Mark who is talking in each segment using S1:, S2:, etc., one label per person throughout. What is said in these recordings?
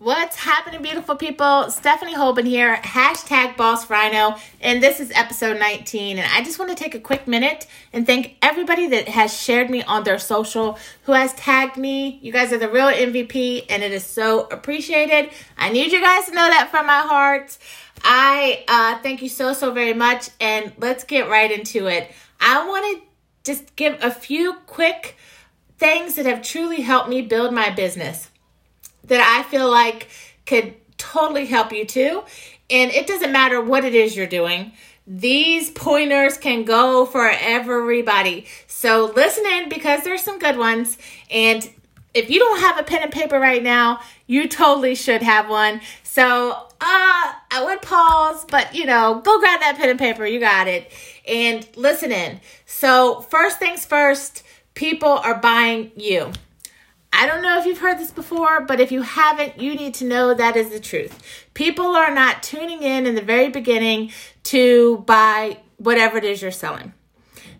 S1: What's happening, beautiful people? Stephanie Holben here, hashtag Boss Rhino, and this is episode 19. And I just want to take a quick minute and thank everybody that has shared me on their social, who has tagged me. You guys are the real MVP, and it is so appreciated. I need you guys to know that from my heart. I uh, thank you so, so very much, and let's get right into it. I want to just give a few quick things that have truly helped me build my business that I feel like could totally help you too. And it doesn't matter what it is you're doing. These pointers can go for everybody. So listen in because there's some good ones. And if you don't have a pen and paper right now, you totally should have one. So uh, I would pause, but you know, go grab that pen and paper. You got it. And listen in. So, first things first, people are buying you. I don't know if you've heard this before, but if you haven't, you need to know that is the truth. People are not tuning in in the very beginning to buy whatever it is you're selling.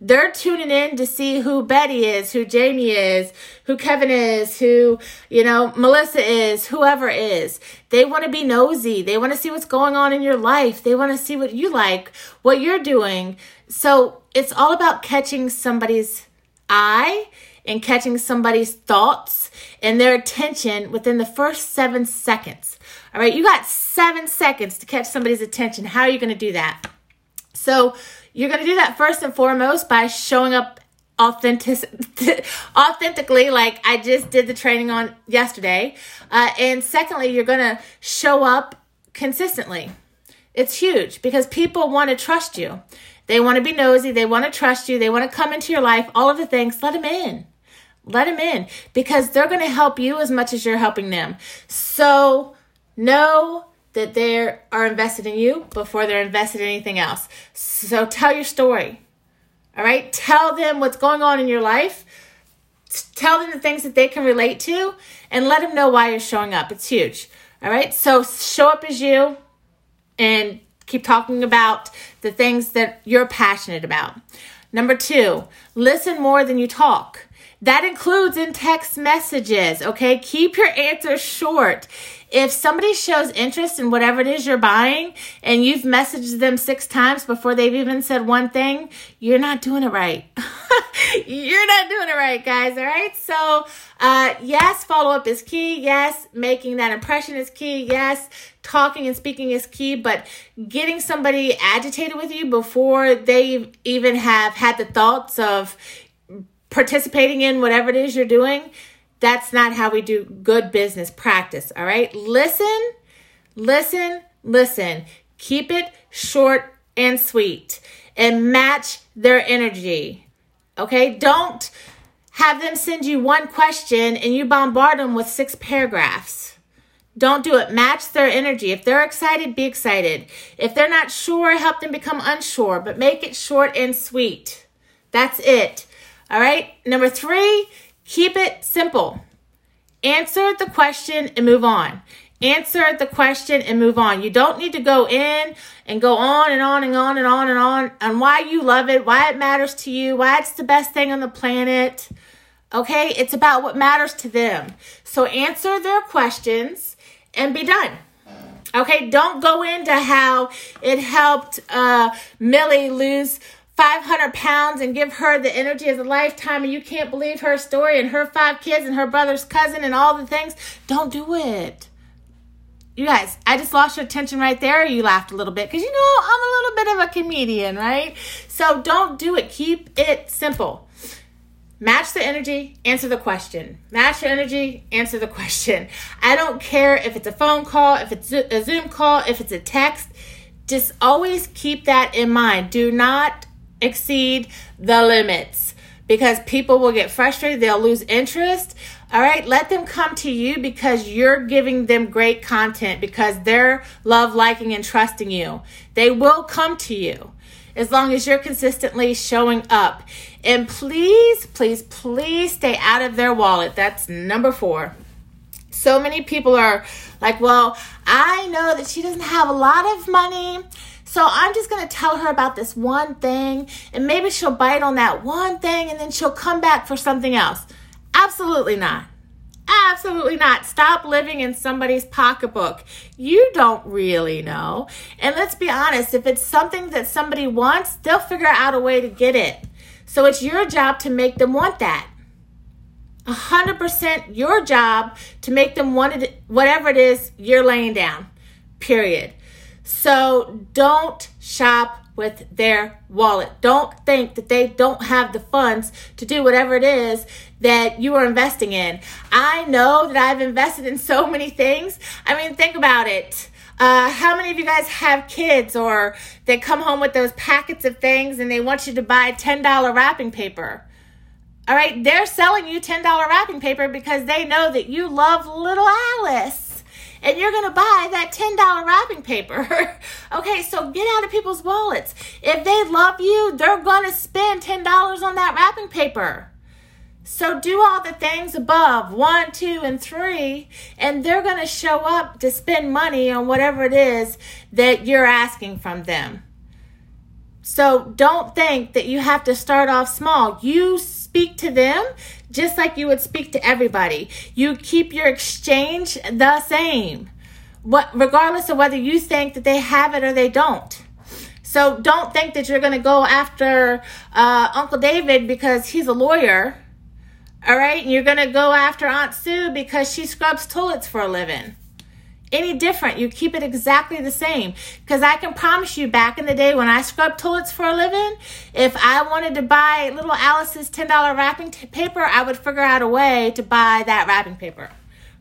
S1: They're tuning in to see who Betty is, who Jamie is, who Kevin is, who, you know, Melissa is, whoever is. They want to be nosy. They want to see what's going on in your life. They want to see what you like, what you're doing. So it's all about catching somebody's eye and catching somebody's thoughts and their attention within the first seven seconds. All right, you got seven seconds to catch somebody's attention. How are you going to do that? So, you're going to do that first and foremost by showing up authentic authentically like i just did the training on yesterday uh, and secondly you're going to show up consistently it's huge because people want to trust you they want to be nosy they want to trust you they want to come into your life all of the things let them in let them in because they're going to help you as much as you're helping them. So know that they are invested in you before they're invested in anything else. So tell your story. All right? Tell them what's going on in your life. Tell them the things that they can relate to and let them know why you're showing up. It's huge. All right? So show up as you and keep talking about the things that you're passionate about. Number two, listen more than you talk. That includes in text messages, okay? Keep your answers short. If somebody shows interest in whatever it is you're buying and you've messaged them six times before they've even said one thing, you're not doing it right. you're not doing it right, guys, all right? So, uh, yes, follow up is key. Yes, making that impression is key. Yes, talking and speaking is key, but getting somebody agitated with you before they even have had the thoughts of, participating in whatever it is you're doing, that's not how we do good business practice. All right. Listen, listen, listen. Keep it short and sweet and match their energy. Okay. Don't have them send you one question and you bombard them with six paragraphs. Don't do it. Match their energy. If they're excited, be excited. If they're not sure, help them become unsure, but make it short and sweet. That's it. All right. Number three, keep it simple. Answer the question and move on. Answer the question and move on. You don't need to go in and go on and on and on and on and on on why you love it, why it matters to you, why it's the best thing on the planet. Okay? It's about what matters to them. So answer their questions and be done. Okay, don't go into how it helped uh, Millie lose 500 pounds and give her the energy of a lifetime and you can't believe her story and her five kids and her brother's cousin and all the things, don't do it. You guys, I just lost your attention right there. You laughed a little bit because you know I'm a little bit of a comedian, right? So don't do it. Keep it simple. Match the energy, answer the question. Match your energy, answer the question. I don't care if it's a phone call, if it's a Zoom call, if it's a text. Just always keep that in mind. Do not exceed the limits because people will get frustrated, they'll lose interest. All right, let them come to you because you're giving them great content because they're love, liking, and trusting you. They will come to you as long as you're consistently showing up. And please, please, please stay out of their wallet. That's number four. So many people are like, well, I know that she doesn't have a lot of money. So I'm just going to tell her about this one thing and maybe she'll bite on that one thing and then she'll come back for something else. Absolutely not. Absolutely not. Stop living in somebody's pocketbook. You don't really know. And let's be honest, if it's something that somebody wants, they'll figure out a way to get it. So it's your job to make them want that. 100% your job to make them want it, whatever it is you're laying down. Period. So don't shop with their wallet. Don't think that they don't have the funds to do whatever it is that you are investing in. I know that I've invested in so many things. I mean, think about it. Uh, how many of you guys have kids or they come home with those packets of things and they want you to buy $10 wrapping paper? All right, they're selling you $10 wrapping paper because they know that you love little Alice and you're going to buy that $10 wrapping paper. okay, so get out of people's wallets. If they love you, they're going to spend $10 on that wrapping paper. So do all the things above one, two, and three, and they're going to show up to spend money on whatever it is that you're asking from them. So don't think that you have to start off small. You speak to them just like you would speak to everybody. You keep your exchange the same, what, regardless of whether you think that they have it or they don't. So don't think that you're going to go after uh, Uncle David because he's a lawyer. All right. And you're going to go after Aunt Sue because she scrubs toilets for a living any different. You keep it exactly the same. Because I can promise you, back in the day when I scrubbed toilets for a living, if I wanted to buy little Alice's $10 wrapping t- paper, I would figure out a way to buy that wrapping paper.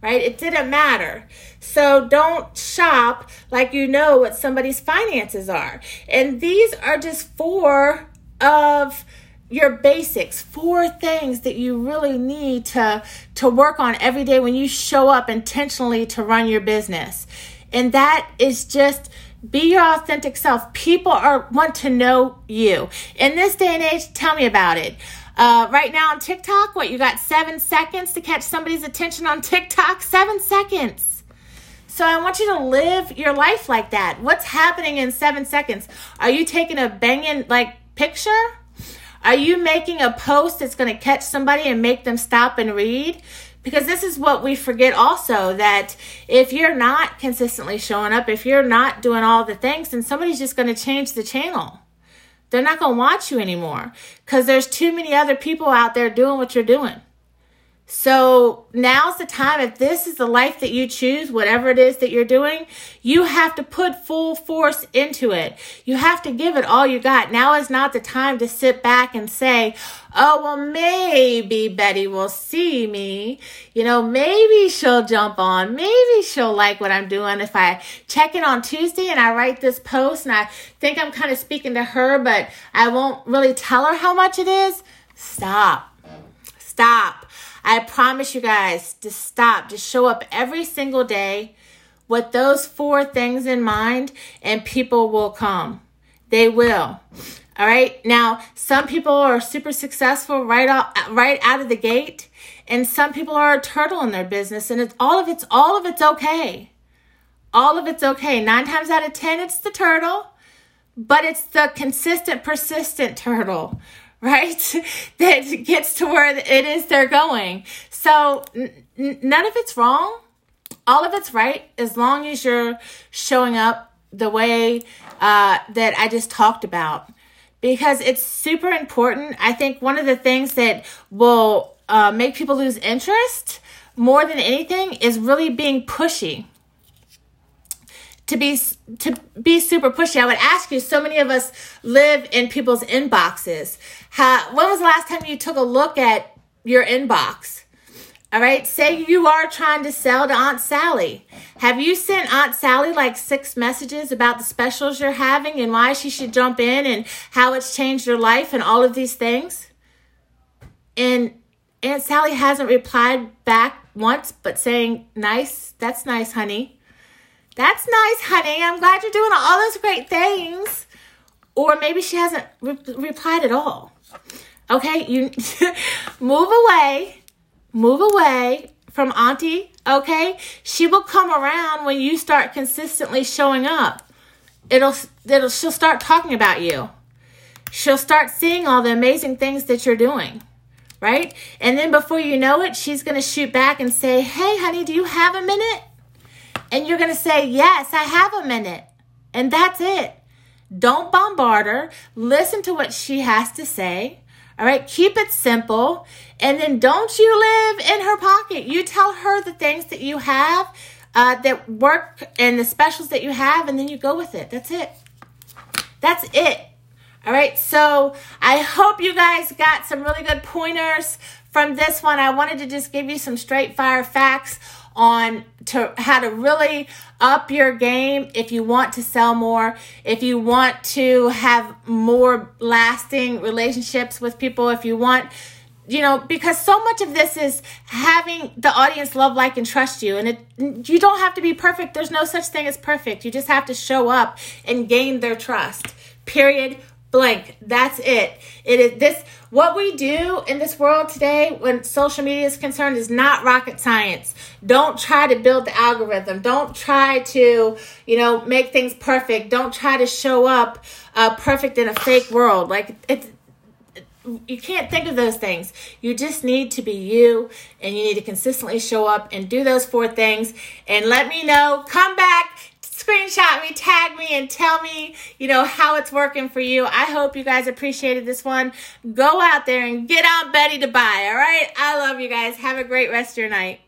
S1: Right? It didn't matter. So don't shop like you know what somebody's finances are. And these are just four of your basics, four things that you really need to, to work on every day when you show up intentionally to run your business. And that is just be your authentic self. People are want to know you. In this day and age, tell me about it. Uh, right now on TikTok, what you got seven seconds to catch somebody's attention on TikTok? Seven seconds. So I want you to live your life like that. What's happening in seven seconds? Are you taking a banging like picture? Are you making a post that's going to catch somebody and make them stop and read? Because this is what we forget also that if you're not consistently showing up, if you're not doing all the things, then somebody's just going to change the channel. They're not going to watch you anymore because there's too many other people out there doing what you're doing. So now's the time. If this is the life that you choose, whatever it is that you're doing, you have to put full force into it. You have to give it all you got. Now is not the time to sit back and say, oh, well, maybe Betty will see me. You know, maybe she'll jump on. Maybe she'll like what I'm doing. If I check in on Tuesday and I write this post and I think I'm kind of speaking to her, but I won't really tell her how much it is, stop. Stop I promise you guys to stop, to show up every single day with those four things in mind, and people will come. They will. All right. Now, some people are super successful right out right out of the gate, and some people are a turtle in their business, and it's all of it's all of it's okay. All of it's okay. Nine times out of ten, it's the turtle, but it's the consistent, persistent turtle, right? that gets to where it is they're going. So n- none of it's wrong. All of it's right as long as you're showing up the way uh, that I just talked about. Because it's super important. I think one of the things that will uh, make people lose interest more than anything is really being pushy to be to be super pushy. I would ask you. So many of us live in people's inboxes. How, when was the last time you took a look at your inbox? All right. Say you are trying to sell to Aunt Sally. Have you sent Aunt Sally like six messages about the specials you're having and why she should jump in and how it's changed your life and all of these things? And Aunt Sally hasn't replied back once, but saying, nice, that's nice, honey. That's nice, honey. I'm glad you're doing all those great things. Or maybe she hasn't re- replied at all. Okay, you move away, move away from Auntie. Okay, she will come around when you start consistently showing up. It'll, it'll, she'll start talking about you. She'll start seeing all the amazing things that you're doing right? And then before you know it, she's going to shoot back and say, Hey, honey, do you have a minute? And you're going to say, Yes, I have a minute. And that's it. Don't bombard her. Listen to what she has to say. All right, keep it simple. And then don't you live in her pocket. You tell her the things that you have uh, that work and the specials that you have, and then you go with it. That's it. That's it. All right, so I hope you guys got some really good pointers from this one. I wanted to just give you some straight fire facts on to how to really up your game if you want to sell more, if you want to have more lasting relationships with people, if you want you know because so much of this is having the audience love like and trust you. And it you don't have to be perfect. There's no such thing as perfect. You just have to show up and gain their trust period blank. That's it. It is this what we do in this world today when social media is concerned is not rocket science. Don't try to build the algorithm. Don't try to, you know, make things perfect. Don't try to show up uh, perfect in a fake world. Like it's you can't think of those things. You just need to be you and you need to consistently show up and do those four things and let me know. Come back, screenshot me, tag me, and tell me, you know, how it's working for you. I hope you guys appreciated this one. Go out there and get on Betty to buy, all right? I love you guys. Have a great rest of your night.